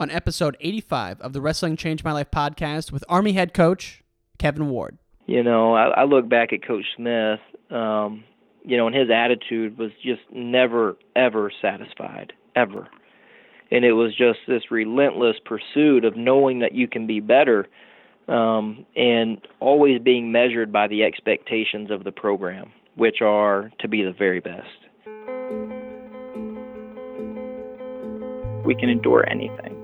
on episode 85 of the Wrestling Changed My Life podcast with Army head coach Kevin Ward. You know, I, I look back at Coach Smith, um, you know, and his attitude was just never, ever satisfied, ever. And it was just this relentless pursuit of knowing that you can be better um, and always being measured by the expectations of the program, which are to be the very best. We can endure anything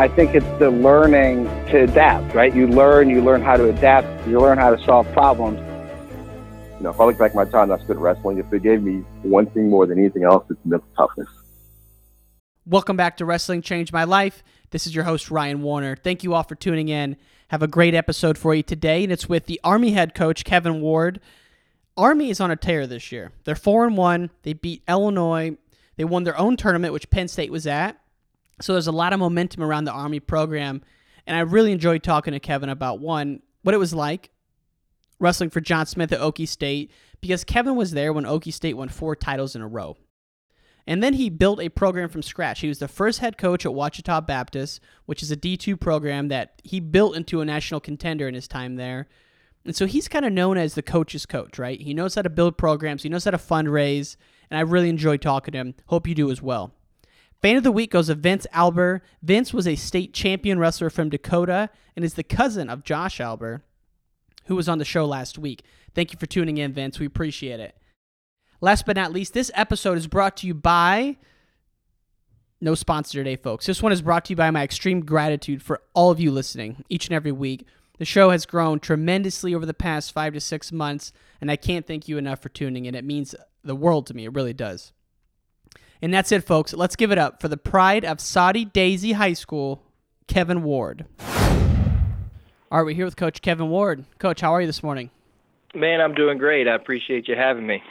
I think it's the learning to adapt, right? You learn, you learn how to adapt, you learn how to solve problems. You know, if I look back at my time I spent wrestling, if it gave me one thing more than anything else, it's mental toughness. Welcome back to Wrestling Changed My Life. This is your host, Ryan Warner. Thank you all for tuning in. Have a great episode for you today, and it's with the Army head coach, Kevin Ward. Army is on a tear this year. They're 4 and 1. They beat Illinois. They won their own tournament, which Penn State was at. So there's a lot of momentum around the Army program. And I really enjoyed talking to Kevin about one, what it was like wrestling for John Smith at Okie State, because Kevin was there when Okie State won four titles in a row. And then he built a program from scratch. He was the first head coach at Ouachita Baptist, which is a D2 program that he built into a national contender in his time there. And so he's kind of known as the coach's coach, right? He knows how to build programs, he knows how to fundraise, and I really enjoyed talking to him. Hope you do as well. Fan of the week goes to Vince Alber. Vince was a state champion wrestler from Dakota and is the cousin of Josh Alber, who was on the show last week. Thank you for tuning in, Vince. We appreciate it. Last but not least, this episode is brought to you by no sponsor today, folks. This one is brought to you by my extreme gratitude for all of you listening each and every week. The show has grown tremendously over the past five to six months, and I can't thank you enough for tuning in. It means the world to me. It really does. And that's it, folks. Let's give it up for the pride of Soddy Daisy High School, Kevin Ward. All right, we're here with Coach Kevin Ward. Coach, how are you this morning? Man, I'm doing great. I appreciate you having me.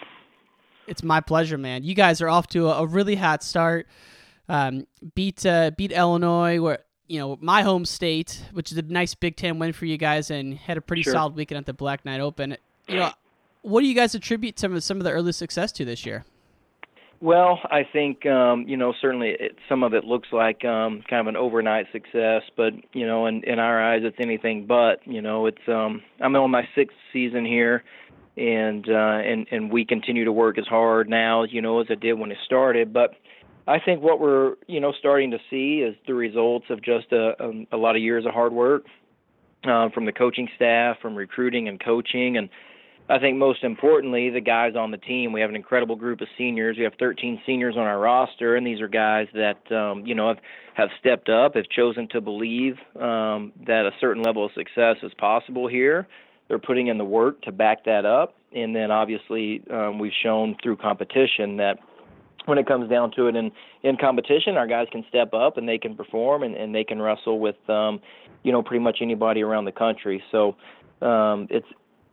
It's my pleasure, man. You guys are off to a, really hot start. Um, beat uh, beat Illinois, where you know my home state, which is a nice Big Ten win for you guys, and had a pretty sure. solid weekend at the Black Knight Open. You know, what do you guys attribute some of some of the early success to this year? Well, I think um, you know certainly it, some of it looks like um, kind of an overnight success, but you know in in our eyes it's anything but. You know it's um, I'm on my sixth season here, and uh, and and we continue to work as hard now you know as I did when it started, but. I think what we're you know starting to see is the results of just a, a, a lot of years of hard work uh, from the coaching staff, from recruiting and coaching, and I think most importantly, the guys on the team. We have an incredible group of seniors. We have 13 seniors on our roster, and these are guys that um, you know have have stepped up, have chosen to believe um, that a certain level of success is possible here. They're putting in the work to back that up, and then obviously um, we've shown through competition that when it comes down to it in in competition our guys can step up and they can perform and, and they can wrestle with um you know pretty much anybody around the country so um it's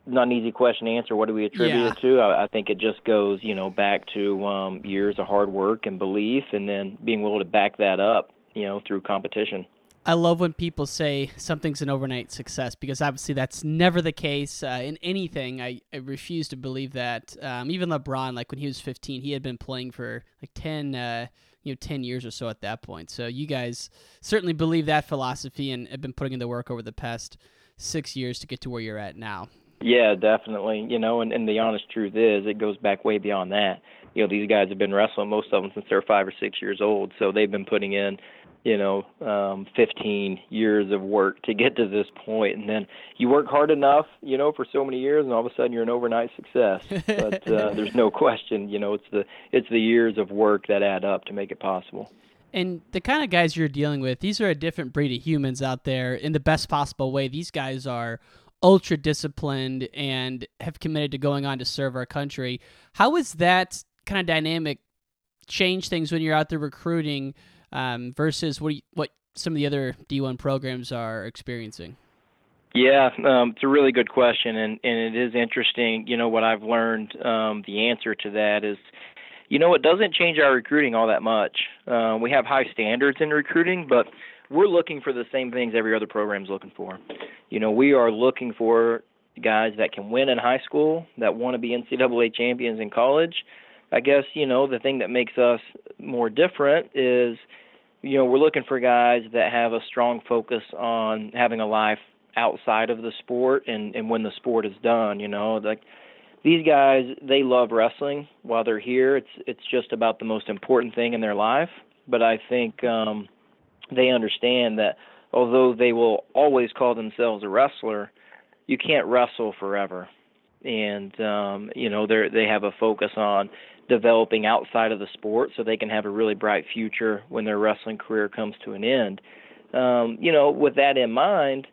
not an easy question to answer what do we attribute Yeah. it to I, I think it just goes you know back to um years of hard work and belief and then being willing to back that up you know through competition I love when people say something's an overnight success because obviously that's never the case uh, in anything. I, I refuse to believe that. Um, even LeBron, like when he was 15, he had been playing for like 10, uh, you know, 10 years or so at that point. So you guys certainly believe that philosophy and have been putting in the work over the past six years to get to where you're at now. Yeah, definitely. You know, and, and the honest truth is, it goes back way beyond that. You know, these guys have been wrestling, most of them, since they're five or six years old. So they've been putting in, you know, um, 15 years of work to get to this point. point, and then you work hard enough, you know, for so many years, and all of a sudden you're an overnight success. But uh, there's no question, you know, it's the it's the years of work that add up to make it possible. And the kind of guys you're dealing with, these are a different breed of humans out there in the best possible way. These guys are ultra disciplined and have committed to going on to serve our country. How is that kind of dynamic change things when you're out there recruiting? um, versus what you, what some of the other D1 programs are experiencing? Yeah, um, it's a really good question, and and it is interesting. You know what I've learned. Um, the answer to that is, you know, it doesn't change our recruiting all that much. Uh, we have high standards in recruiting, but we're looking for the same things every other program's looking for. You know, we are looking for guys that can win in high school, that want to be NCAA champions in college. I guess you know the thing that makes us more different is you know, we're looking for guys that have a strong focus on having a life outside of the sport and and when the sport is done, you know, like these guys they love wrestling while they're here. It's it's just about the most important thing in their life, but I think um they understand that although they will always call themselves a wrestler, you can't wrestle forever. And um you know, they they have a focus on developing outside of the sport so they can have a really bright future when their wrestling career comes to an end. Um, you know, with that in mind,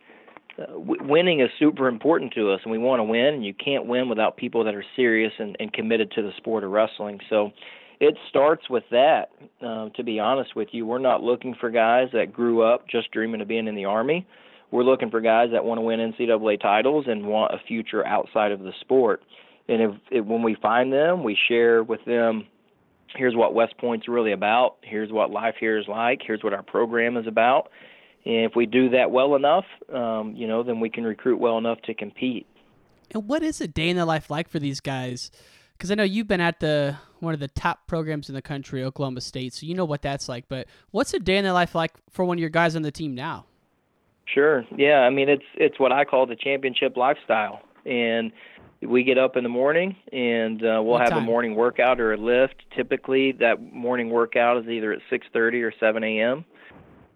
uh, w- winning is super important to us, and we want to win. And you can't win without people that are serious and, and committed to the sport of wrestling. So, it starts with that. Uh, to be honest with you, we're not looking for guys that grew up just dreaming of being in the army. We're looking for guys that want to win NCAA titles and want a future outside of the sport. And if, if when we find them, we share with them here's what West Point's really about. Here's what life here is like. Here's what our program is about. And if we do that well enough, um, you know, then we can recruit well enough to compete. And what is a day in the life like for these guys? Because I know you've been at the one of the top programs in the country, Oklahoma State, so you know what that's like. But what's a day in the life like for one of your guys on the team now? Sure. Yeah. I mean, it's it's what I call the championship lifestyle, and we get up in the morning and uh, we'll what have time? a morning workout or a lift. Typically, that morning workout is either at 6:30 or 7 a.m.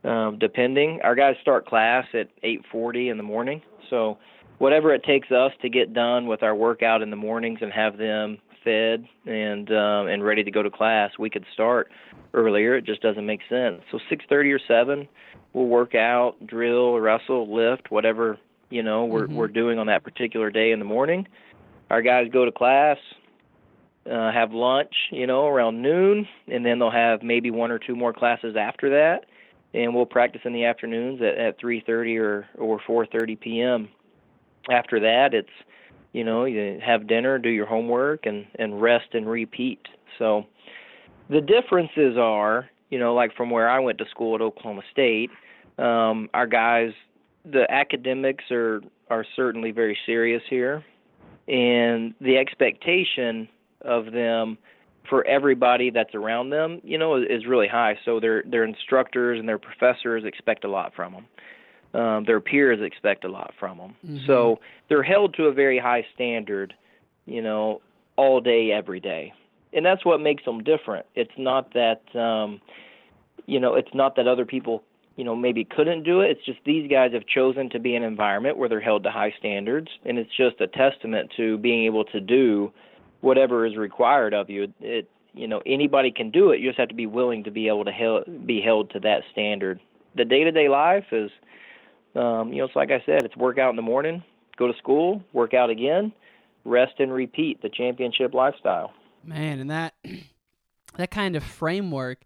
Um, depending. Our guys start class at 8:40 in the morning, so whatever it takes us to get done with our workout in the mornings and have them fed and um, and ready to go to class, we could start earlier. It just doesn't make sense. So 6:30 or 7, we'll work out, drill, wrestle, lift, whatever you know we're mm-hmm. we're doing on that particular day in the morning our guys go to class, uh, have lunch, you know, around noon, and then they'll have maybe one or two more classes after that, and we'll practice in the afternoons at, at 3:30 or or 4:30 p.m. After that, it's you know, you have dinner, do your homework, and and rest and repeat. So the differences are, you know, like from where I went to school at Oklahoma State, um, our guys, the academics are are certainly very serious here and the expectation of them for everybody that's around them, you know, is, really high. So their their instructors and their professors expect a lot from them. Um, their peers expect a lot from them. Mm-hmm. So they're held to a very high standard, you know, all day, every day, and that's what makes them different. It's not that, um, you know, it's not that other people you know maybe couldn't do it. It's just these guys have chosen to be in an environment where they're held to high standards, and it's just a testament to being able to do whatever is required of you. It you know anybody can do it. You just have to be willing to be able to held, be held to that standard. The day to day life is, um, you know, it's like I said, it's work out in the morning, go to school, work out again, rest and repeat. The championship lifestyle. Man, and that that kind of framework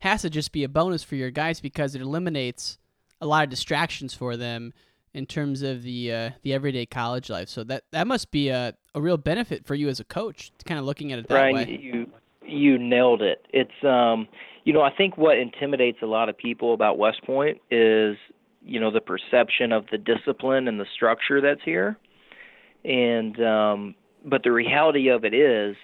has to just be a bonus for your guys because it eliminates a lot of distractions for them in terms of the uh, the everyday college life. So that that must be a, a real benefit for you as a coach, kind of looking at it that Brian, way. You you nailed it. It's um you know I think what intimidates a lot of people about West Point is you know the perception of the discipline and the structure that's here, and um but the reality of it is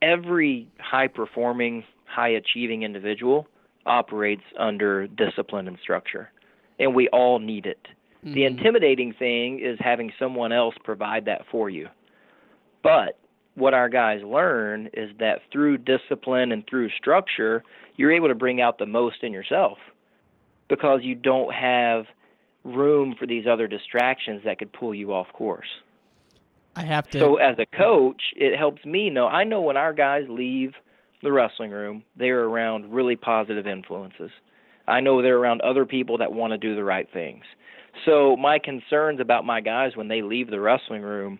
every high performing high achieving individual operates under discipline and structure, and we all need it. Mm-hmm. The intimidating thing is having someone else provide that for you. But what our guys learn is that through discipline and through structure, you're able to bring out the most in yourself. Because you don't have room for these other distractions that could pull you off course. I have to. So as a coach, it helps me know. I know when our guys leave the wrestling room, they're around really positive influences. I know they're around other people that want to do the right things. So my concerns about my guys when they leave the wrestling room,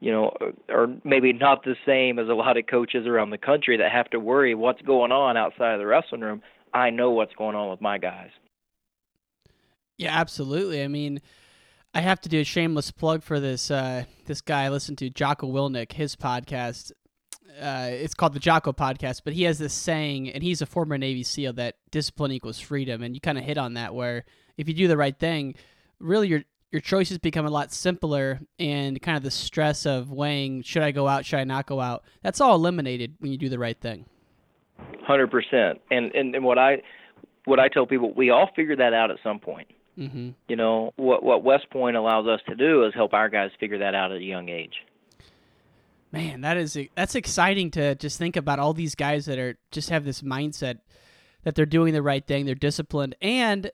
you know, are maybe not the same as a lot of coaches around the country that have to worry what's going on outside of the wrestling room. I know what's going on with my guys. Yeah, absolutely. I mean, I have to do a shameless plug for this uh, this guy I listen to, Jocko Willink, his podcast. Uh, it's called the Jocko Podcast, but he has this saying, and he's a former Navy SEAL, that discipline equals freedom. And you kind of hit on that, where if you do the right thing, really your your choices become a lot simpler, and kind of the stress of weighing should I go out, should I not go out, that's all eliminated when you do the right thing. Hundred percent. And and what I what I tell people, we all figure that out at some point. Mm-hmm. You know what what West Point allows us to do is help our guys figure that out at a young age. Man, that is that's exciting to just think about all these guys that are just have this mindset that they're doing the right thing, they're disciplined, and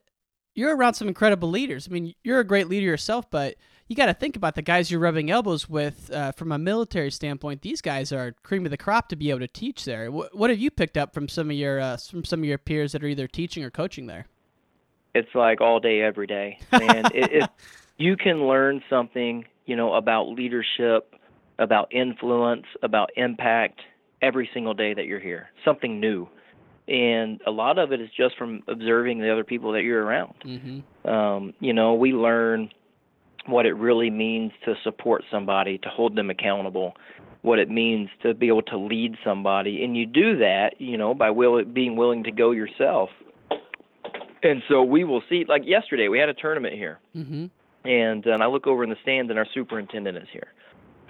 you're around some incredible leaders. I mean, you're a great leader yourself, but you got to think about the guys you're rubbing elbows with uh, from a military standpoint. These guys are cream of the crop to be able to teach there. What, what have you picked up from some of your uh, from some of your peers that are either teaching or coaching there? It's like all day, every day, and it, it, you can learn something, you know, about leadership, about influence, about impact every single day that you're here. Something new and a lot of it is just from observing the other people that you're around. Mm-hmm. Um, you know, we learn what it really means to support somebody, to hold them accountable, what it means to be able to lead somebody, and you do that, you know, by will being willing to go yourself. And so we will see. Like yesterday, we had a tournament here, mm-hmm. and and I look over in the stands, and our superintendent is here.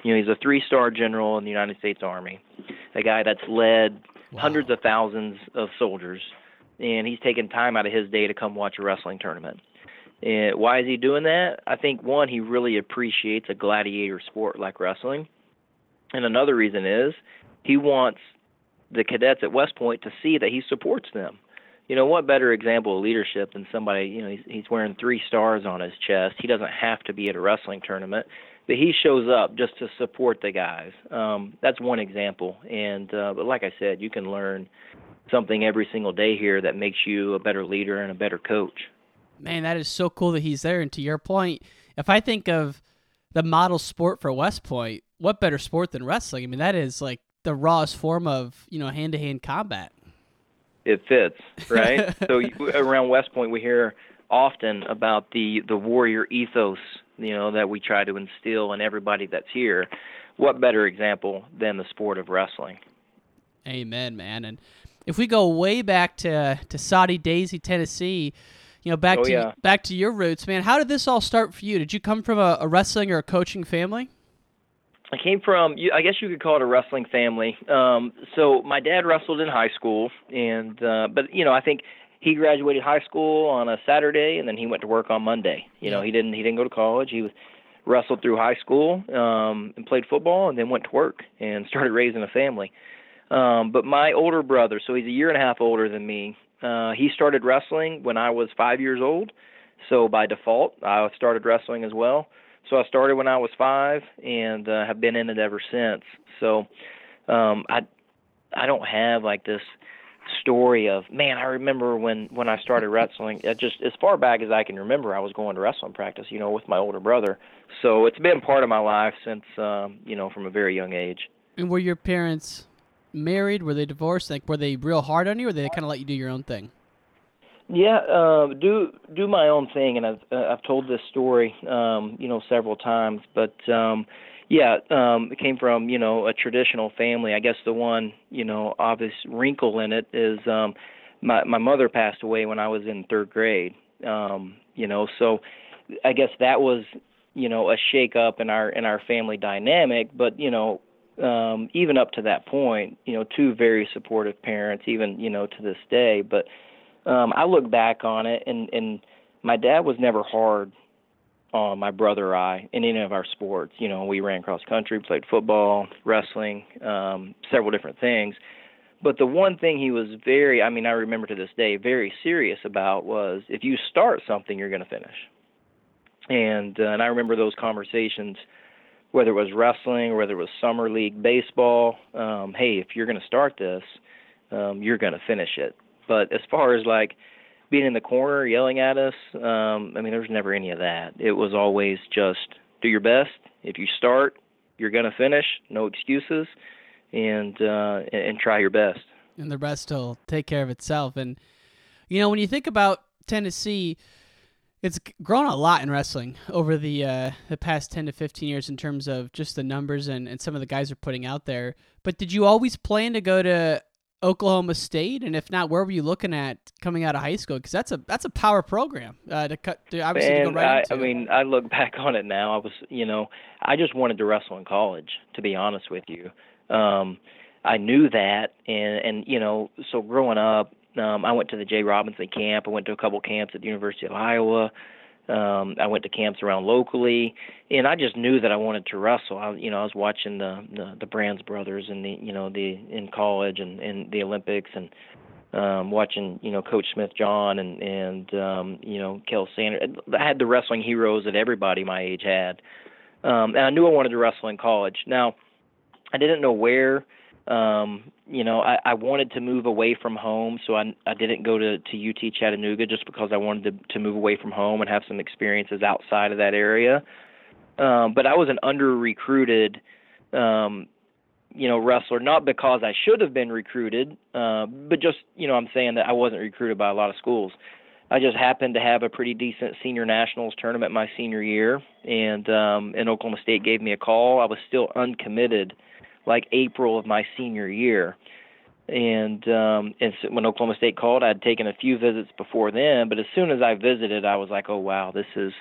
You know, he's a three-star general in the United States Army, a guy that's led wow. hundreds of thousands of soldiers, and he's taken time out of his day to come watch a wrestling tournament. And why is he doing that? I think one, he really appreciates a gladiator sport like wrestling, and another reason is he wants the cadets at West Point to see that he supports them. You know what better example of leadership than somebody? You know, he's, he's wearing three stars on his chest. He doesn't have to be at a wrestling tournament but he shows up just to support the guys. Um, that's one example. And uh, but like I said, you can learn something every single day here that makes you a better leader and a better coach. Man, that is so cool that he's there. And to your point, if I think of the model sport for West Point, what better sport than wrestling? I mean, that is like the rawest form of you know hand to hand combat. It fits, right? so around West Point, we hear often about the the warrior ethos you know that we try to instill in everybody that's here. What better example than the sport of wrestling? Amen man. And if we go way back to to Soddy Daisy Tennessee you know back oh, to yeah. back to your roots man how did this all start for you? Did you come from a, a wrestling or a coaching family I came from, I guess you could call it a wrestling family. Um, so my dad wrestled in high school, and uh, but you know I think he graduated high school on a Saturday and then he went to work on Monday. You know, he didn't he didn't go to college. He was wrestled through high school um and played football and then went to work and started raising a family. Um but my older brother, so he's a year and a half older than me. Uh he started wrestling when I was 5 years old. So by default, I started wrestling as well. So I started when I was 5 and uh, have been in it ever since. So um I I don't have like this story of man i remember when when i started wrestling. Just as far back as i can remember i was going to wrestling practice you know with my older brother. So it's been part of my life since um you know from a very young age. And were your parents married? Were they divorced? Like were they real hard on you or they kind of let you do your own thing yeah um do do my own thing and i've uh, i've told this story um you know several times but um yeah, um, it came from you know a traditional family. I guess the one you know obvious wrinkle in it is um, my my mother passed away when I was in third grade. Um, you know, so I guess that was you know a shake up in our in our family dynamic. But you know, um, even up to that point, you know, two very supportive parents, even you know to this day. But um, I look back on it, and and my dad was never hard on my brother or I in any of our sports. You know, we ran cross country, played football, wrestling, um, several different things. But the one thing he was very, I mean, I remember to this day, very serious about was if you start something, you're going to finish. And uh, and I remember those conversations, whether it was wrestling or whether it was summer league baseball. Um, hey, if you're going to start this, um, you're going to finish it. But as far as like being in the corner yelling at us, um, I mean, there was never any of that. It was always just do your best. If you start, you're going to finish. No excuses and uh, and try your best. And the rest will take care of itself. And you know, when you think about Tennessee, it's grown a lot in wrestling over the uh, the past ten to fifteen years in terms of just the numbers and, and some of the guys are putting out there. But did you always plan to go to Oklahoma State? And if not, where were you looking at coming out of high school? Because that's a that's a power program uh, to cut. To obviously Man, to go right I, into. I mean, I look back on it now. I was, you know, I just wanted to wrestle in college. To be honest with you, um, I knew that, and and you know, so growing up, um, I went to the J Robinson camp. I went to a couple camps at the University of Iowa. Um, I went to camps around locally, and I just knew that I wanted to wrestle. I, you know, I was watching the the, the Brands brothers and the you know the in college and in the Olympics and um watching you know coach smith john and and um you know kel sanders i had the wrestling heroes that everybody my age had um and i knew i wanted to wrestle in college now I didn't know where. Um, you know, I, I wanted to move away from home, so I I didn't go to to UT Chattanooga just because I wanted to to move away from home and have some experiences outside of that area. Um, but I was an under recruited um you know wrestler not because I should have been recruited uh but just you know I'm saying that I wasn't recruited by a lot of schools. I just happened to have a pretty decent senior nationals tournament my senior year and um and Oklahoma State gave me a call. I was still uncommitted like April of my senior year. And um and so when Oklahoma State called, I'd taken a few visits before then, but as soon as I visited, I was like, "Oh wow, this is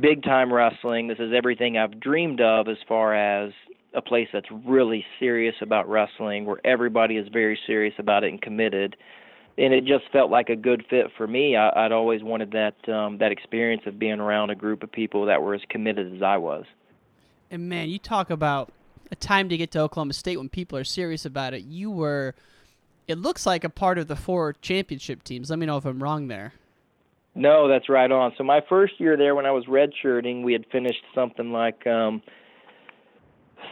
big time wrestling. This is everything I've dreamed of as far as a place that's really serious about wrestling, where everybody is very serious about it and committed." And it just felt like a good fit for me. I, I'd always wanted that um, that experience of being around a group of people that were as committed as I was. And man, you talk about a time to get to Oklahoma State when people are serious about it. You were, it looks like a part of the four championship teams. Let me know if I'm wrong there. No, that's right on. So my first year there, when I was redshirting, we had finished something like um,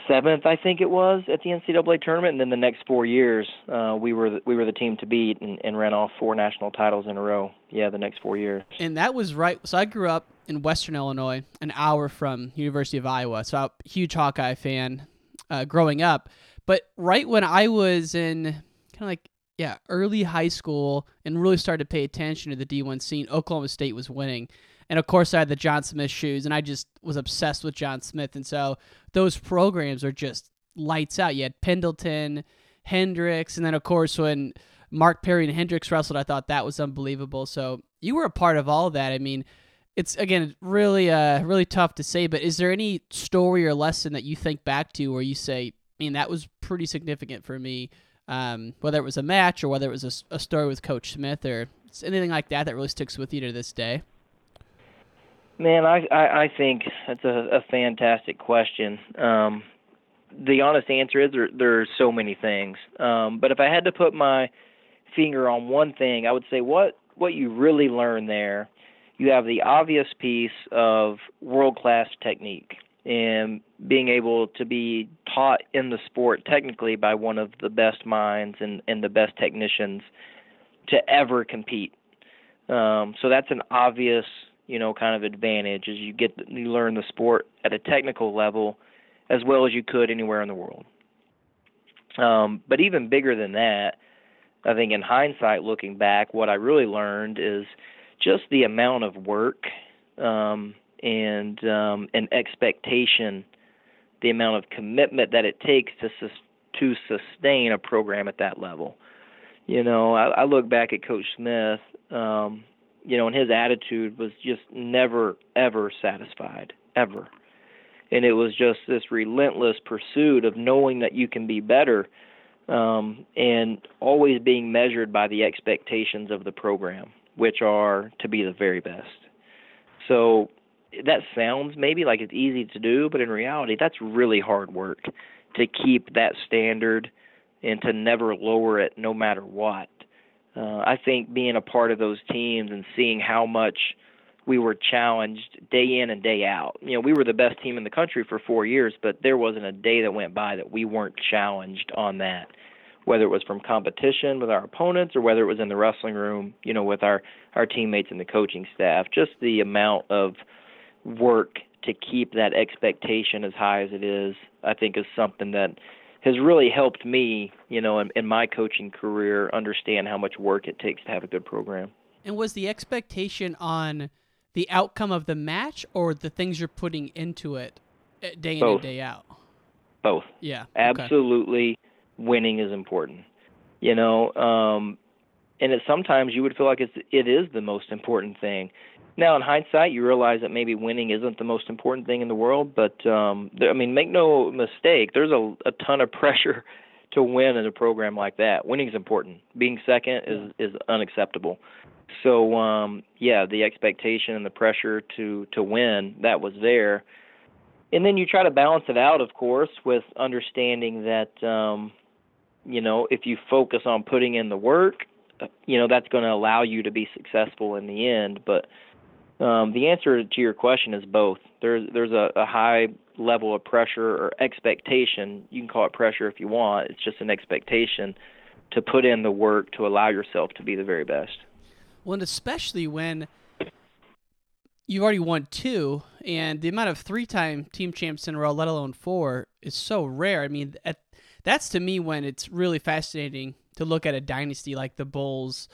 seventh, I think it was, at the NCAA tournament. And then the next four years, uh, we were the, we were the team to beat and, and ran off four national titles in a row. Yeah, the next four years. And that was right. So I grew up in Western Illinois, an hour from University of Iowa. So I'm a huge Hawkeye fan uh, growing up. But right when I was in kind of like yeah early high school and really started to pay attention to the D1 scene, Oklahoma State was winning. And of course, I had the John Smith shoes, and I just was obsessed with John Smith. And so those programs are just lights out. You had Pendleton, Hendricks, and then of course when Mark Perry and Hendricks wrestled, I thought that was unbelievable. So you were a part of all of that. I mean, it's again really uh really tough to say, but is there any story or lesson that you think back to where you say, I mean, that was pretty significant for me, um, whether it was a match or whether it was a, a story with Coach Smith or anything like that that really sticks with you to this day? Man, I I, I think that's a, a fantastic question. Um, the honest answer is there there are so many things. Um, but if I had to put my finger on one thing, I would say what what you really learn there. You have the obvious piece of world class technique and being able to be taught in the sport technically by one of the best minds and, and the best technicians to ever compete. Um, so that's an obvious, you know, kind of advantage is you get you learn the sport at a technical level as well as you could anywhere in the world. Um, but even bigger than that, I think in hindsight, looking back, what I really learned is just the amount of work um, and um, an expectation, the amount of commitment that it takes to sus- to sustain a program at that level. You know, I, I look back at Coach Smith. Um, you know, and his attitude was just never ever satisfied, ever. And it was just this relentless pursuit of knowing that you can be better um, and always being measured by the expectations of the program, which are to be the very best. So that sounds maybe like it's easy to do, but in reality, that's really hard work to keep that standard and to never lower it no matter what. Uh, I think being a part of those teams and seeing how much we were challenged day in and day out. You know, we were the best team in the country for 4 years, but there wasn't a day that went by that we weren't challenged on that. Whether it was from competition with our opponents or whether it was in the wrestling room, you know, with our our teammates and the coaching staff, just the amount of work to keep that expectation as high as it is, I think is something that has really helped me, you know, in, in my coaching career, understand how much work it takes to have a good program. And was the expectation on the outcome of the match or the things you're putting into it uh, day in Both. and day out? Both. Yeah. okay. Winning is important. You know, um, and it, sometimes you would feel like it's it is the most important thing. Now, in hindsight, you realize that maybe winning isn't the most important thing in the world. But um, there, I mean, make no mistake, there's a, a ton of pressure to win in a program like that. Winning is important. Being second is is unacceptable. So um, yeah, the expectation and the pressure to to win that was there, and then you try to balance it out, of course, with understanding that um, you know if you focus on putting in the work, you know that's going to allow you to be successful in the end. But um, the answer to your question is both. There's there's a, a high level of pressure or expectation. You can call it pressure if you want. It's just an expectation to put in the work to allow yourself to be the very best. Well, and especially when you've already won two, and the amount of three-time team champs in a row, let alone four, is so rare. I mean, at, that's to me when it's really fascinating to look at a dynasty like the Bulls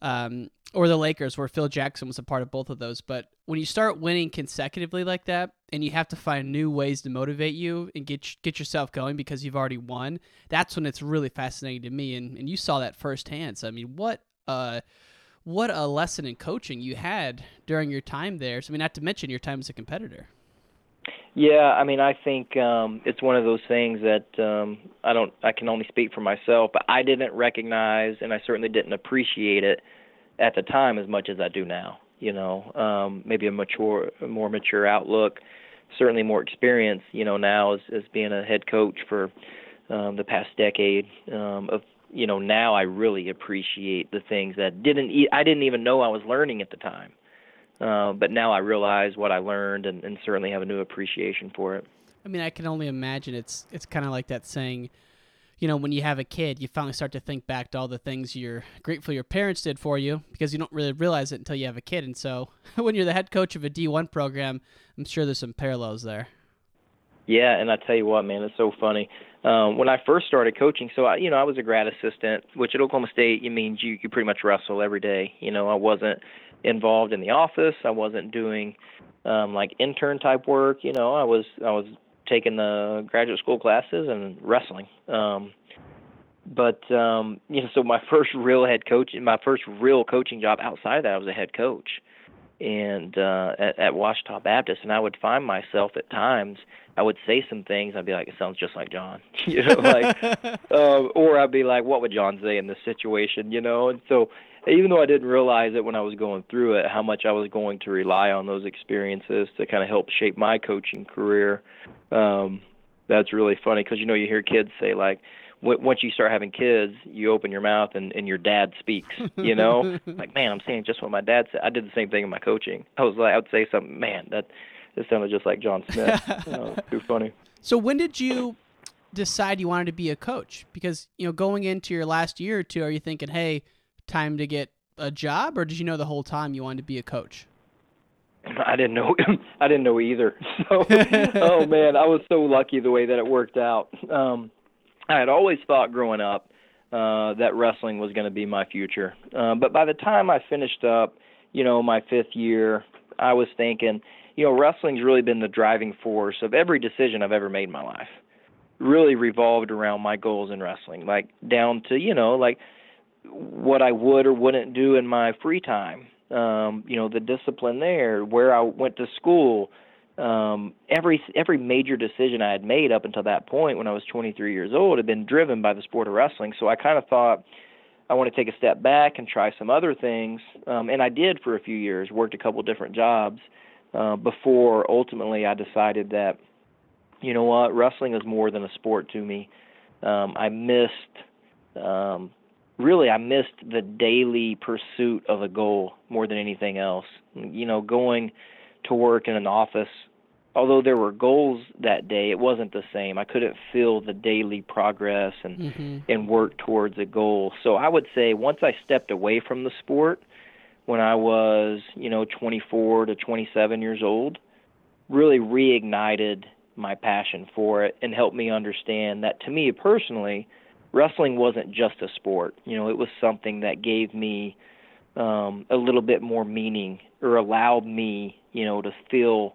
um, or the Lakers, where Phil Jackson was a part of both of those. But when you start winning consecutively like that, and you have to find new ways to motivate you and get get yourself going because you've already won, that's when it's really fascinating to me. And and you saw that firsthand. So I mean, what uh what a lesson in coaching you had during your time there. So, I mean, not to mention your time as a competitor. Yeah, I mean, I think um, it's one of those things that um, I don't. I can only speak for myself, but I didn't recognize, and I certainly didn't appreciate it at the time as much as I do now. You know, um, maybe a mature, more mature outlook, certainly more experience. You know, now as as being a head coach for um, the past decade um, of you know now I really appreciate the things that didn't e- I didn't even know I was learning at the time. Uh, but now I realize what I learned and, and certainly have a new appreciation for it. I mean, I can only imagine it's it's kind of like that saying, you know, when you have a kid, you finally start to think back to all the things you're grateful your parents did for you because you don't really realize it until you have a kid. And so, when you're the head coach of a D1 program, I'm sure there's some parallels there. Yeah, and I tell you what, man, it's so funny. Um, when I first started coaching, so I, you know, I was a grad assistant, which at Oklahoma State, it means you you pretty much wrestle every day. You know, I wasn't involved in the office. I wasn't doing um, like intern type work. You know, I was I was taking the graduate school classes and wrestling. Um, but um, you know, so my first real head coach, my first real coaching job outside of that, I was a head coach, and uh, at, at Ouachita Baptist, and I would find myself at times. I would say some things. I'd be like, "It sounds just like John," you know, like, uh, or I'd be like, "What would John say in this situation?" You know, and so even though I didn't realize it when I was going through it, how much I was going to rely on those experiences to kind of help shape my coaching career. Um, that's really funny because you know you hear kids say like, w- once you start having kids, you open your mouth and and your dad speaks. You know, like man, I'm saying just what my dad said. I did the same thing in my coaching. I was like, I would say something, man, that it sounded just like John Smith. you know, too funny. So when did you decide you wanted to be a coach? Because you know, going into your last year or two, are you thinking, hey? Time to get a job, or did you know the whole time you wanted to be a coach? I didn't know. I didn't know either. So, oh man, I was so lucky the way that it worked out. Um, I had always thought growing up uh, that wrestling was going to be my future, uh, but by the time I finished up, you know, my fifth year, I was thinking, you know, wrestling's really been the driving force of every decision I've ever made in my life. Really revolved around my goals in wrestling, like down to you know, like what I would or wouldn't do in my free time. Um, you know, the discipline there, where I went to school, um, every every major decision I had made up until that point when I was 23 years old had been driven by the sport of wrestling. So I kind of thought I want to take a step back and try some other things, um, and I did for a few years. Worked a couple different jobs uh, before ultimately I decided that you know what, wrestling is more than a sport to me. Um, I missed um, really I missed the daily pursuit of a goal more than anything else. You know, going to work in an office, although there were goals that day, it wasn't the same. I couldn't feel the daily progress and Mm-hmm. and work towards a goal. So I would say once I stepped away from the sport when I was, you know, 24 to 27 years old, really reignited my passion for it and helped me understand that to me personally, wrestling wasn't just a sport. You know, it was something that gave me um, a little bit more meaning or allowed me, you know, to feel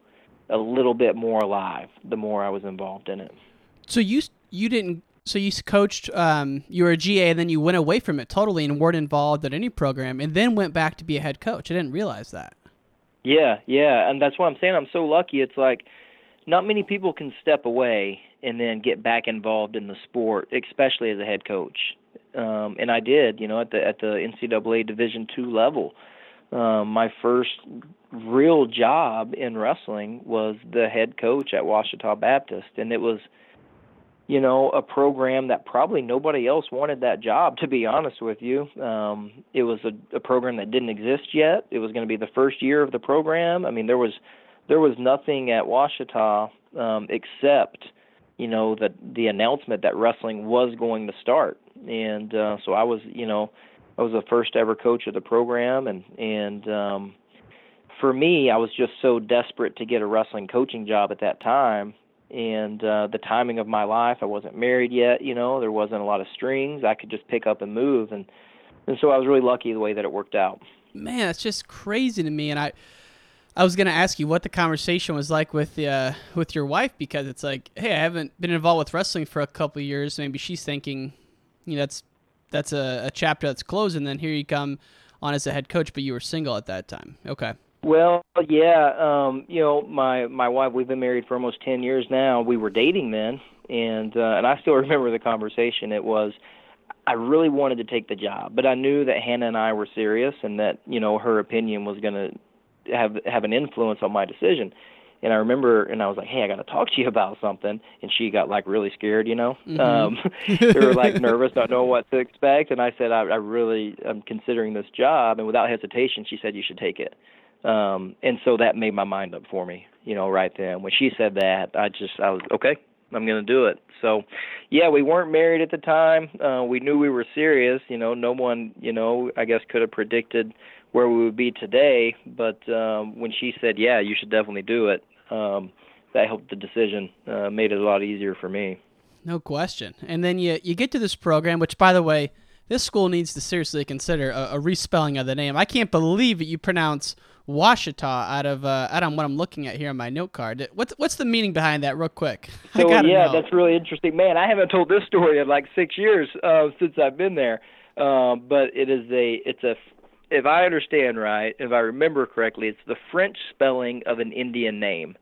a little bit more alive the more I was involved in it. So you you didn't so you coached um, you were a GA and then you went away from it totally and weren't involved in any program and then went back to be a head coach. I didn't realize that. Yeah, yeah, and that's why I'm saying I'm so lucky. It's like not many people can step away and then get back involved in the sport, especially as a head coach. Um, and I did, you know, at the at the NCAA Division two level. Um, my first real job in wrestling was the head coach at Ouachita Baptist, and it was, you know, a program that probably nobody else wanted that job. To be honest with you, um, it was a, a program that didn't exist yet. It was going to be the first year of the program. I mean, there was there was nothing at Ouachita um, except you know that the announcement that wrestling was going to start, and uh, so I was you know I was the first ever coach of the program, and and um, for me, I was just so desperate to get a wrestling coaching job at that time, and uh, the timing of my life. I wasn't married yet, you know. There wasn't a lot of strings. I could just pick up and move, and and so I was really lucky the way that it worked out. Man, it's just crazy to me, and I. I was gonna ask you what the conversation was like with uh, with your wife because it's like, hey, I haven't been involved with wrestling for a couple years. Maybe she's thinking, you know, that's that's a, a chapter that's closed, and then here you come on as a head coach, but you were single at that time. Okay. Well, yeah, um, you know, my my wife, we've been married for almost 10 years now. We were dating then, and uh, and I still remember the conversation. It was I really wanted to take the job, but I knew that Hannah and I were serious and that, you know, her opinion was going to have have an influence on my decision. And I remember, and I was like, "Hey, I got to talk to you about something." And she got like really scared, you know. Mhm. Um, they were like nervous, not knowing what to expect. And I said, I, "I really am considering this job." And without hesitation, she said, "You should take it." Um, and so that made my mind up for me, you know, right then. When she said that, I just, I was okay. I'm going to do it. So, yeah, we weren't married at the time. Uh, we knew we were serious. You know, no one, you know, I guess could have predicted where we would be today. But um, when she said, "Yeah, you should definitely do it," um, that helped the decision. Uh, made it a lot easier for me. No question. And then you you get to this program, which by the way, this school needs to seriously consider a, a respelling of the name. I can't believe that you pronounce Washita out of uh, out of what I'm looking at here on my note card. What's what's the meaning behind that, real quick? So yeah, know. that's really interesting, man. I haven't told this story in like six years uh, since I've been there, um, but it is a it's a if I understand right, if I remember correctly, it's the French spelling of an Indian name.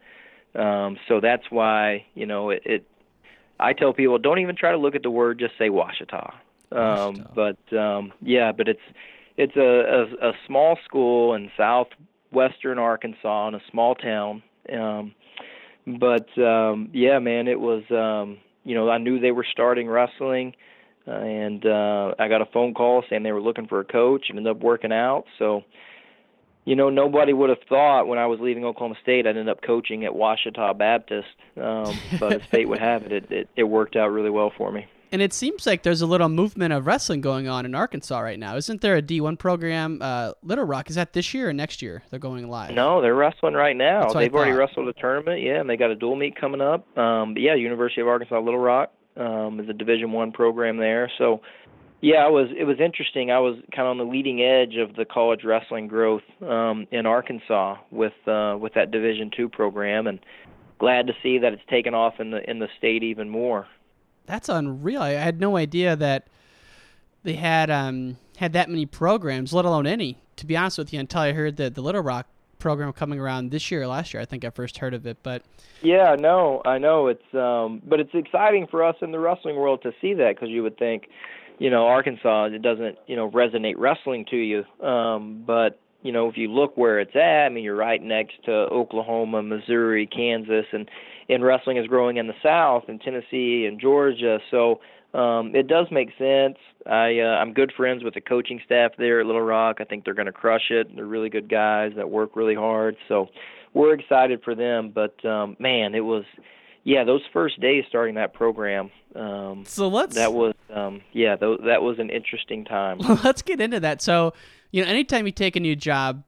Um, so that's why you know it, it. I tell people don't even try to look at the word, just say Washita. Um, but um, yeah, but it's it's a, a a small school in southwestern Arkansas in a small town. Um, but um yeah man it was um you know i knew they were starting wrestling uh, and uh i got a phone call saying they were looking for a coach and ended up working out so you know nobody would have thought when i was leaving oklahoma state i'd end up coaching at ouachita baptist um but as fate would have it it, it it worked out really well for me And it seems like there's a little movement of wrestling going on in Arkansas right now. Isn't there a D1 program? Uh, Little Rock is that this year or next year? They're going live. No, they're wrestling right now. That's what I They've already wrestled a tournament, yeah, and they got a dual meet coming up. Um, but yeah, University of Arkansas Little Rock um, is a Division One program there. So yeah, it was it was interesting. I was kind of on the leading edge of the college wrestling growth um, in Arkansas with uh, with that Division Two program, and glad to see that it's taken off in the in the state even more. That's unreal. I had no idea that they had um had that many programs, let alone any. To be honest with you, until I heard that the Little Rock program coming around this year or last year, I think I first heard of it. But Yeah, no, I know it's um but it's exciting for us in the wrestling world to see that cuz you would think, you know, Arkansas it doesn't, you know, resonate wrestling to you. Um but you know, if you look where it's at, I mean, you're right next to Oklahoma, Missouri, Kansas, and and wrestling is growing in the South, and Tennessee, and Georgia. So um, it does make sense. I uh, I'm good friends with the coaching staff there at Little Rock. I think they're going to crush it. They're really good guys that work really hard. So we're excited for them. But um, man, it was yeah those first days starting that program. Um, so let's that was um, yeah th- that was an interesting time. Let's get into that. So you know, anytime you take a new job,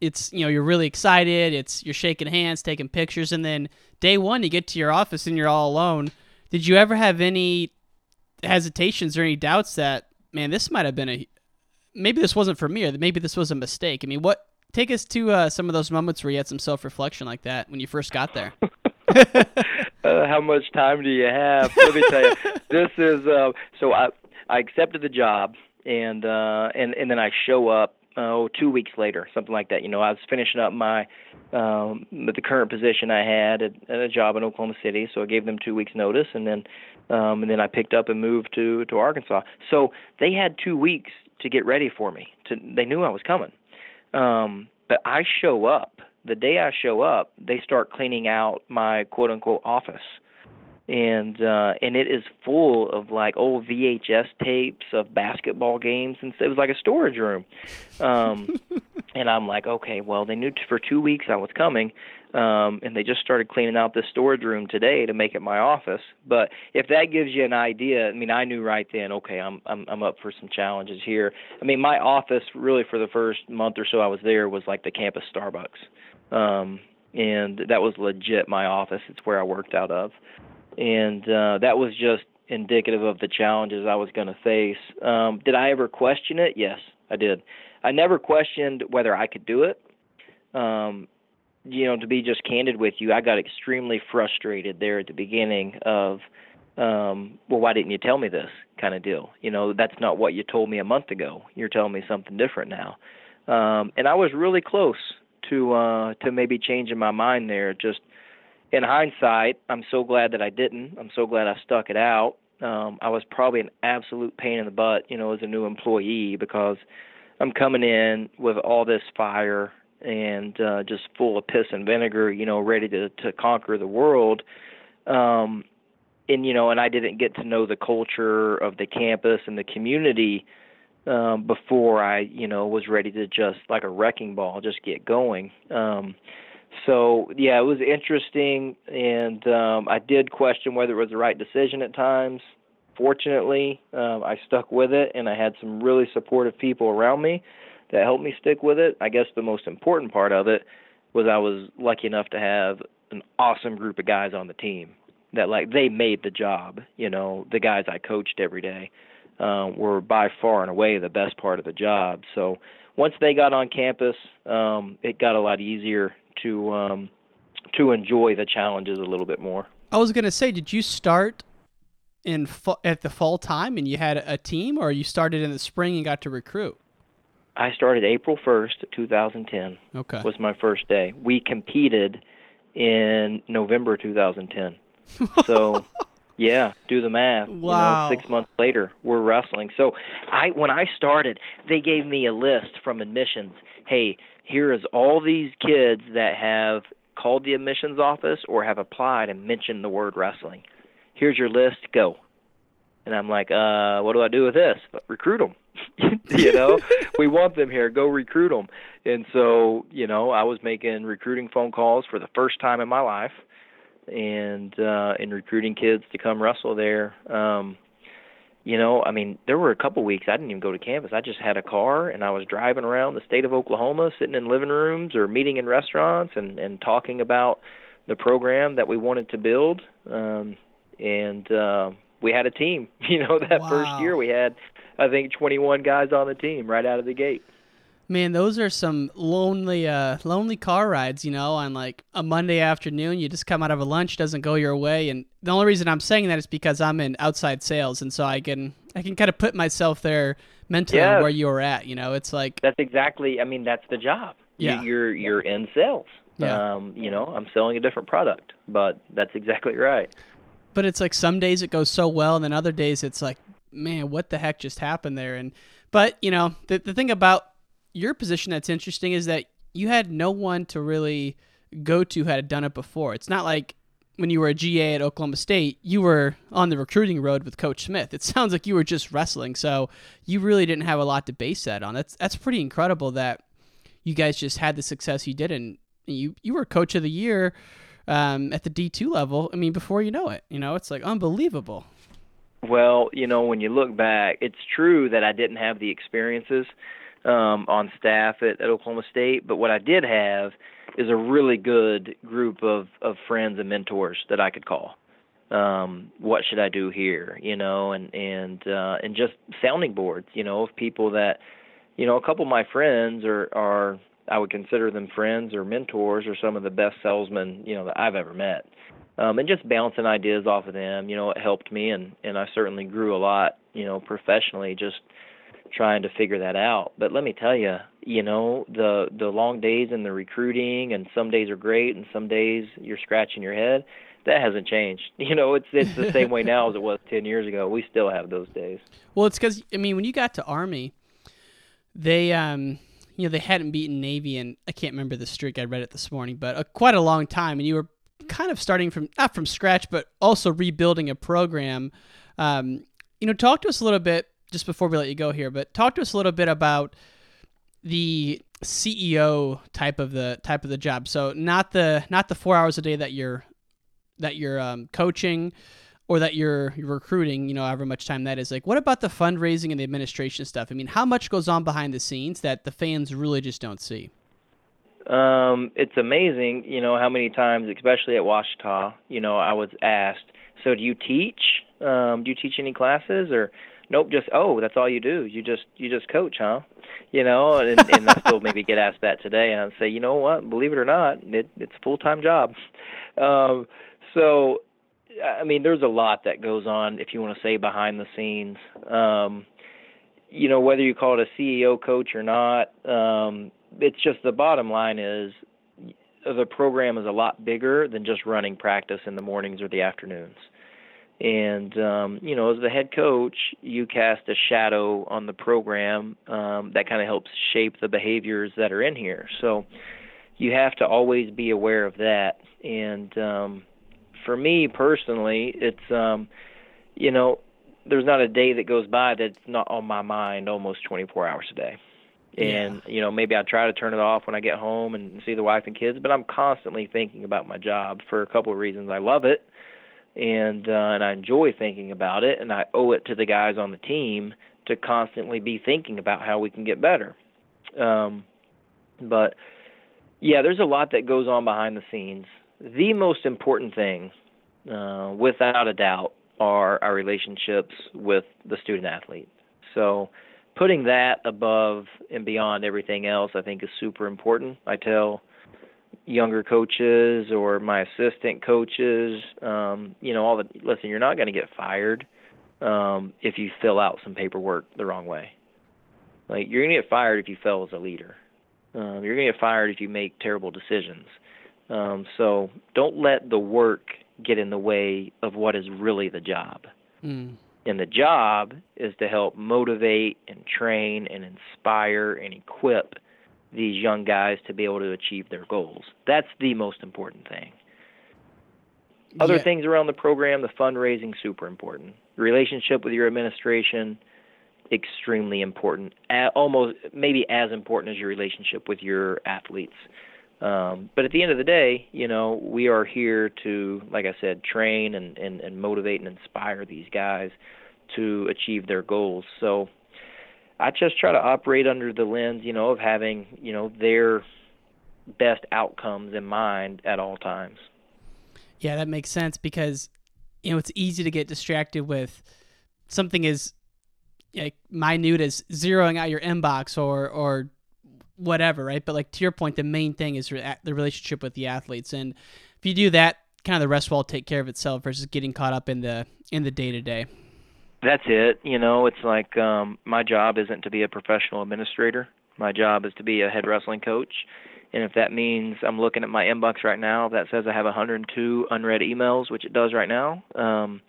it's you know you're really excited. It's you're shaking hands, taking pictures, and then day one you get to your office and you're all alone. Did you ever have any hesitations or any doubts that man, this might have been a maybe this wasn't for me or maybe this was a mistake? I mean, what take us to uh, some of those moments where you had some self reflection like that when you first got there. uh, how much time do you have? Let me tell you, this is uh, so I I accepted the job and uh, and and then I show up oh two weeks later, something like that. You know, I was finishing up my um, the current position I had at, at a job in Oklahoma City, so I gave them two weeks notice, and then um, and then I picked up and moved to to Arkansas. So they had two weeks to get ready for me. To they knew I was coming, um, but I show up the day I show up. They start cleaning out my quote unquote office and uh and it is full of like old VHS tapes of basketball games and it was like a storage room um and I'm like okay well they knew t- for 2 weeks I was coming um and they just started cleaning out this storage room today to make it my office but if that gives you an idea I mean I knew right then okay I'm I'm I'm up for some challenges here I mean my office really for the first month or so I was there was like the campus Starbucks um and that was legit my office it's where I worked out of and uh, that was just indicative of the challenges I was going to face. Um, did I ever question it? Yes, I did. I never questioned whether I could do it. Um, you know, to be just candid with you, I got extremely frustrated there at the beginning of, um, well, why didn't you tell me this kind of deal? You know, that's not what you told me a month ago. You're telling me something different now. Um, and I was really close to uh, to maybe changing my mind there. Just in hindsight, I'm so glad that I didn't. I'm so glad I stuck it out. Um, I was probably an absolute pain in the butt, you know, as a new employee because I'm coming in with all this fire and uh, just full of piss and vinegar, you know, ready to to conquer the world. Um, and you know, and I didn't get to know the culture of the campus and the community um, before I, you know, was ready to just like a wrecking ball, just get going. Um, so yeah, it was interesting, and um, I did question whether it was the right decision at times. Fortunately, um, I stuck with it, and I had some really supportive people around me that helped me stick with it. I guess the most important part of it was I was lucky enough to have an awesome group of guys on the team that like they made the job. You know, the guys I coached every day um, were by far and away the best part of the job. So once they got on campus, um, it got a lot easier to um, to enjoy the challenges a little bit more. I was gonna say, did you start in at the fall time and you had a team, or you started in the spring and got to recruit? I started April first, two thousand ten. Okay, was my first day. We competed in November two thousand ten. So. Yeah, do the math. Wow. You know, six months later, we're wrestling. So, I when I started, they gave me a list from admissions. Hey, here is all these kids that have called the admissions office or have applied and mentioned the word wrestling. Here's your list. Go. And I'm like, uh, what do I do with this? Recruit them. you know, we want them here. Go recruit them. And so, you know, I was making recruiting phone calls for the first time in my life and uh and recruiting kids to come wrestle there um you know i mean there were a couple weeks i didn't even go to campus i just had a car and i was driving around the state of oklahoma sitting in living rooms or meeting in restaurants and and talking about the program that we wanted to build um and uh we had a team you know that wow. first year we had i think 21 guys on the team right out of the gate Man, those are some lonely, uh, lonely car rides. You know, on like a Monday afternoon, you just come out of a lunch, doesn't go your way, and the only reason I'm saying that is because I'm in outside sales, and so I can I can kind of put myself there mentally yes. where you're at. You know, it's like that's exactly. I mean, that's the job. Yeah, you're you're in sales. Yeah. Um, you know, I'm selling a different product, but that's exactly right. But it's like some days it goes so well, and then other days it's like, man, what the heck just happened there? And but you know, the the thing about your position that's interesting is that you had no one to really go to had done it before. It's not like when you were a GA at Oklahoma State, you were on the recruiting road with Coach Smith. It sounds like you were just wrestling, so you really didn't have a lot to base that on. That's that's pretty incredible that you guys just had the success you did, and you you were Coach of the Year um, at the D two level. I mean, before you know it, you know, it's like unbelievable. Well, you know, when you look back, it's true that I didn't have the experiences um, on staff at, at Oklahoma State, but what I did have is a really good group of of friends and mentors that I could call. Um, what should I do here? You know, and and uh, and just sounding boards. You know, of people that, you know, a couple of my friends are are I would consider them friends or mentors or some of the best salesmen you know that I've ever met. Um, and just bouncing ideas off of them, you know, it helped me, and and I certainly grew a lot, you know, professionally just trying to figure that out. But let me tell you, you know, the the long days and the recruiting, and some days are great, and some days you're scratching your head. That hasn't changed. You know, it's it's the same way now as it was ten years ago. We still have those days. Well, it's because I mean, when you got to Army, they um, you know, they hadn't beaten Navy, and I can't remember the streak. I read it this morning, but a, quite a long time, and you were kind of starting from not from scratch, but also rebuilding a program. Um, you know, talk to us a little bit just before we let you go here, but talk to us a little bit about the CEO type of the type of the job. So not the not the four hours a day that you're that you're um, coaching or that you're, you're recruiting. You know, however much time that is. Like, what about the fundraising and the administration stuff? I mean, how much goes on behind the scenes that the fans really just don't see? Um, it's amazing, you know, how many times, especially at Ouachita, you know, I was asked, "So do you teach? Um, do you teach any classes?" Or nope, just oh, that's all you do. You just you just coach, huh? You know, and, and I still maybe get asked that today, and I say, you know what? Believe it or not, it, it's a full time job. Um, so, I mean, there's a lot that goes on, if you want to say behind the scenes. Um, you know, whether you call it a CEO coach or not, um, it's just the bottom line is the program is a lot bigger than just running practice in the mornings or the afternoons. And um, you know, as the head coach, you cast a shadow on the program um, that kind of helps shape the behaviors that are in here. So you have to always be aware of that. And um, for me personally, it's um, you know, there's not a day that goes by that's not on my mind almost 24 hours a day. And yeah. you know, maybe I try to turn it off when I get home and see the wife and kids, but I'm constantly thinking about my job for a couple of reasons. I love it and uh, and I enjoy thinking about it, and I owe it to the guys on the team to constantly be thinking about how we can get better. Um, but yeah, there's a lot that goes on behind the scenes. The most important thing, uh, without a doubt, are our relationships with the student athlete. So putting that above and beyond everything else, I think, is super important. I tell younger coaches or my assistant coaches, um, you know, all the listen, you're not going to get fired um, if you fill out some paperwork the wrong way. Like you're going to get fired if you fail as a leader. Um, you're going to get fired if you make terrible decisions. Um, so don't let the work get in the way of what is really the job. Mm. And the job is to help motivate and train and inspire and equip these young guys to be able to achieve their goals. That's the most important thing. Other Yeah. things around the program, the fundraising, super important. Relationship with your administration, extremely important. Almost maybe as important as your relationship with your athletes. Um, but at the end of the day, you know, we are here to, like I said, train and, and, and motivate and inspire these guys to achieve their goals. So I just try to operate under the lens, you know, of having, you know, their best outcomes in mind at all times. Yeah, that makes sense because you know it's easy to get distracted with something as like minute as zeroing out your inbox or or whatever, right? But like to your point, the main thing is re- the relationship with the athletes, and if you do that, kind of the rest will take care of itself versus getting caught up in the in the day to day. That's it. You know, it's like um my job isn't to be a professional administrator. My job is to be a head wrestling coach. And if that means I'm looking at my inbox right now that says I have 102 unread emails, which it does right now, um,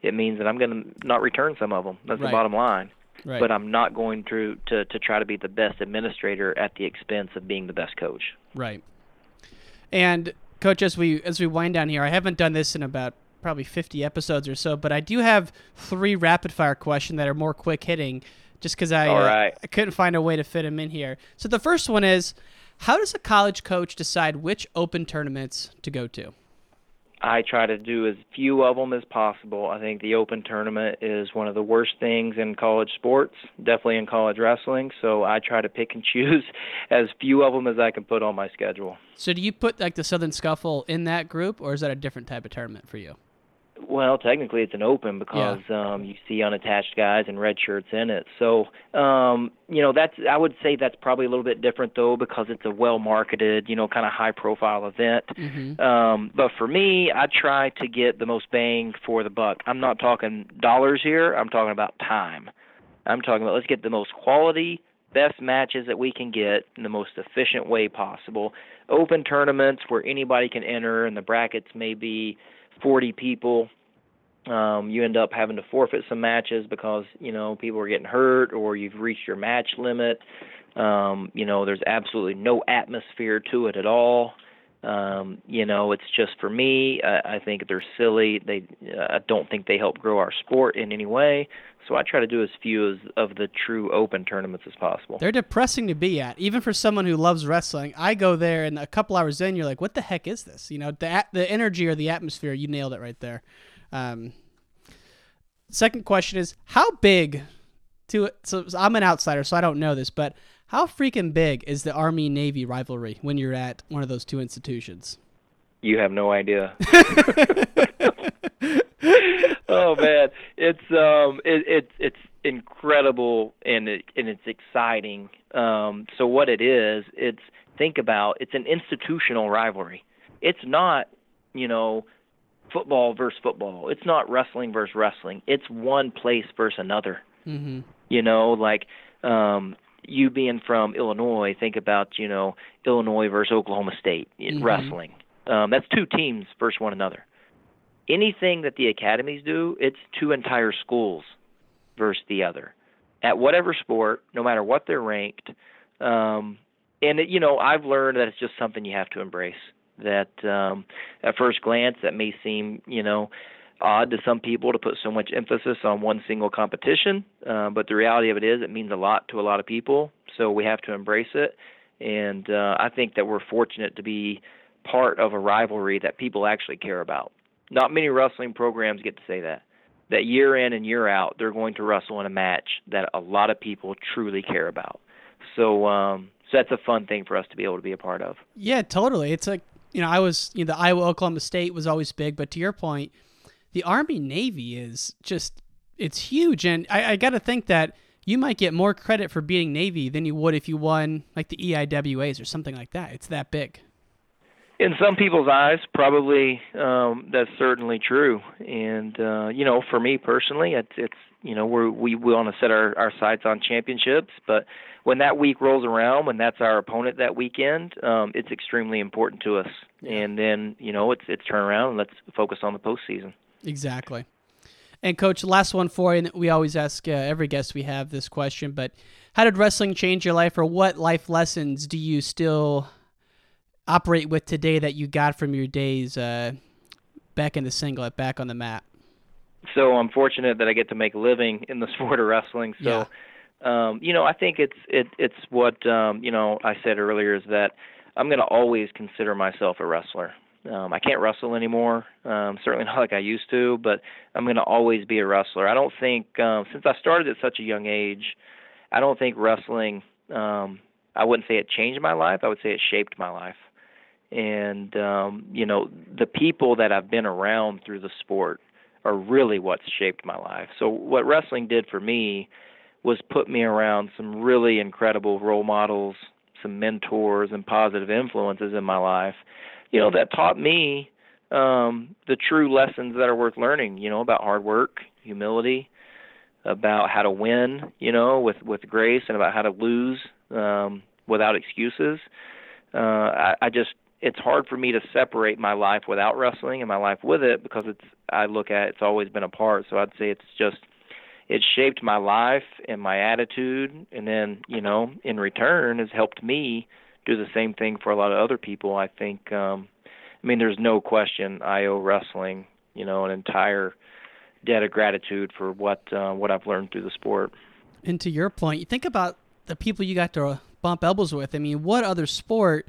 it means that I'm going to not return some of them. That's Right. the bottom line. Right. But I'm not going to, to to try to be the best administrator at the expense of being the best coach. Right. And Coach, as we as we wind down here, I haven't done this in about probably 50 episodes or so, but I do have three rapid fire questions that are more quick hitting, just because I All uh. I couldn't find a way to fit them in here. So the first one is, how does a college coach decide which open tournaments to go to? I try to do as few of them as possible. I think the open tournament is one of the worst things in college sports, definitely in college wrestling. So I try to pick and choose as few of them as I can put on my schedule. So do you put like the Southern Scuffle in that group, or is that a different type of tournament for you? Well, technically it's an open because um you see unattached guys and red shirts in it. So, um, you know, that's I would say that's probably a little bit different though because it's a well marketed, you know, kind of high profile event. Mm-hmm. Um, but for me, I try to get the most bang for the buck. I'm not talking dollars here, I'm talking about time. I'm talking about let's get the most quality, best matches that we can get in the most efficient way possible. Open tournaments where anybody can enter and the brackets may be 40 people. Um, you end up having to forfeit some matches because you know people are getting hurt or you've reached your match limit. Um, you know, there's absolutely no atmosphere to it at all. Um, you know, it's just for me. I, I think they're silly. They, uh, I don't think they help grow our sport in any way. So I try to do as few as of the true open tournaments as possible. They're depressing to be at, even for someone who loves wrestling. I go there, and a couple hours in, you're like, "What the heck is this?" You know, the the energy or the atmosphere. You nailed it right there. Um, second question is, how big? To so so I'm an outsider, so I don't know this, but how freaking big is the Army Navy rivalry when you're at one of those two institutions? You have no idea. oh man, it's um, it, it's it's incredible and it, and it's exciting. Um, so what it is, it's think about it's an institutional rivalry. It's not, you know, football versus football. It's not wrestling versus wrestling. It's one place versus another. Mm-hmm. You know, like um you being from Illinois, think about, you know, Illinois versus Oklahoma State in Mhm. wrestling. Um that's two teams versus one another. Anything that the academies do, it's two entire schools versus the other. At whatever sport, no matter what they're ranked, um and it, you know, I've learned that it's just something you have to embrace. That um at first glance that may seem, you know, odd to some people to put so much emphasis on one single competition, uh, but the reality of it is it means a lot to a lot of people. So we have to embrace it, and uh, I think that we're fortunate to be part of a rivalry that people actually care about. Not many wrestling programs get to say that. That year in and year out, they're going to wrestle in a match that a lot of people truly care about. So, um, so that's a fun thing for us to be able to be a part of. Yeah, totally. It's like you know, I was you know, the Iowa Oklahoma State was always big, but to your point, the Army Navy is just it's huge, and I, I got to think that you might get more credit for beating Navy than you would if you won like the EIWAs or something like that. It's that big. in some people's eyes probably um that's certainly true. And uh you know for me personally it's it's you know we're we we want to set our our sights on championships. But when that week rolls around when that's our opponent that weekend um it's extremely important to us. And then you know it's it's turn around and let's focus on the postseason Exactly. And coach, last one for you. And we always ask uh, every guest we have this question, but how did wrestling change your life, or what life lessons do you still operate with today that you got from your days uh, back in the singlet, back on the mat? so I'm fortunate that I get to make a living in the sport of wrestling. So, um, you know, I think it's it it's what um, you know I said earlier is that I'm going to always consider myself a wrestler. Um, I can't wrestle anymore, um, certainly not like I used to, but I'm going to always be a wrestler. I don't think um, since I started at such a young age, I don't think wrestling. Um, I wouldn't say it changed my life. I would say it shaped my life. And um, you know, the people that I've been around through the sport are really what's shaped my life. So what wrestling did for me was put me around some really incredible role models, some mentors and positive influences in my life. You know, that taught me um the true lessons that are worth learning, you know, about hard work, humility, about how to win, you know, with with grace and about how to lose um without excuses. Uh I, I just it's hard for me to separate my life without wrestling and my life with it because it's I look at it, it's always been a part. So I'd say it's just it shaped my life and my attitude and then, you know, in return has helped me do the same thing for a lot of other people. I think um I mean, there's no question I owe wrestling, you know, an entire debt of gratitude for what uh, what I've learned through the sport. And to your point, you think about the people you got to bump elbows with. I mean, what other sport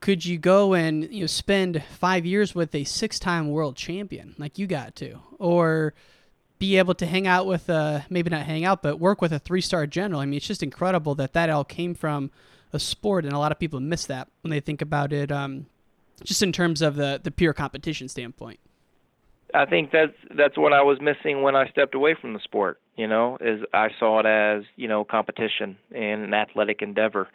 could you go and you know spend five years with a six-time world champion like you got to, or be able to hang out with a maybe not hang out, but work with a three-star general? I mean, it's just incredible that that all came from a sport, and a lot of people miss that when they think about it. Um, just in terms of the the pure competition standpoint. I think that's that's what I was missing when I stepped away from the sport. You know, is I saw it as you know competition and an athletic endeavor.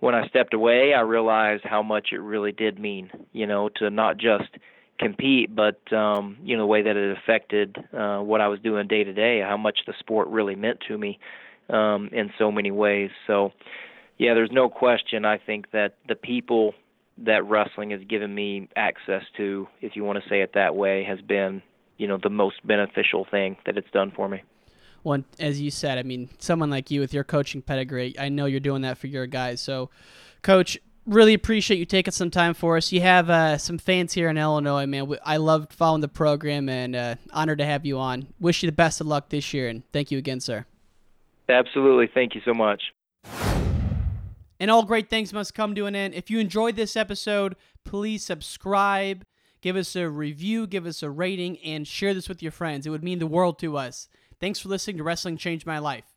When I stepped away, I realized how much it really did mean. You know, to not just compete, but um, you know the way that it affected uh, what I was doing day to day. How much the sport really meant to me um, in so many ways. So, yeah, there's no question. I think that the people that wrestling has given me access to, if you want to say it that way, has been, you know, the most beneficial thing that it's done for me. Well, as you said, I mean, someone like you with your coaching pedigree, I know you're doing that for your guys. So, coach, really appreciate you taking some time for us. You have uh, some fans here in Illinois, man. I loved following the program and uh, honored to have you on. Wish you the best of luck this year, and thank you again, sir. Absolutely. Thank you so much. And all great things must come to an end. If you enjoyed this episode, please subscribe, give us a review, give us a rating, and share this with your friends. It would mean the world to us. Thanks for listening to Wrestling Changed My Life.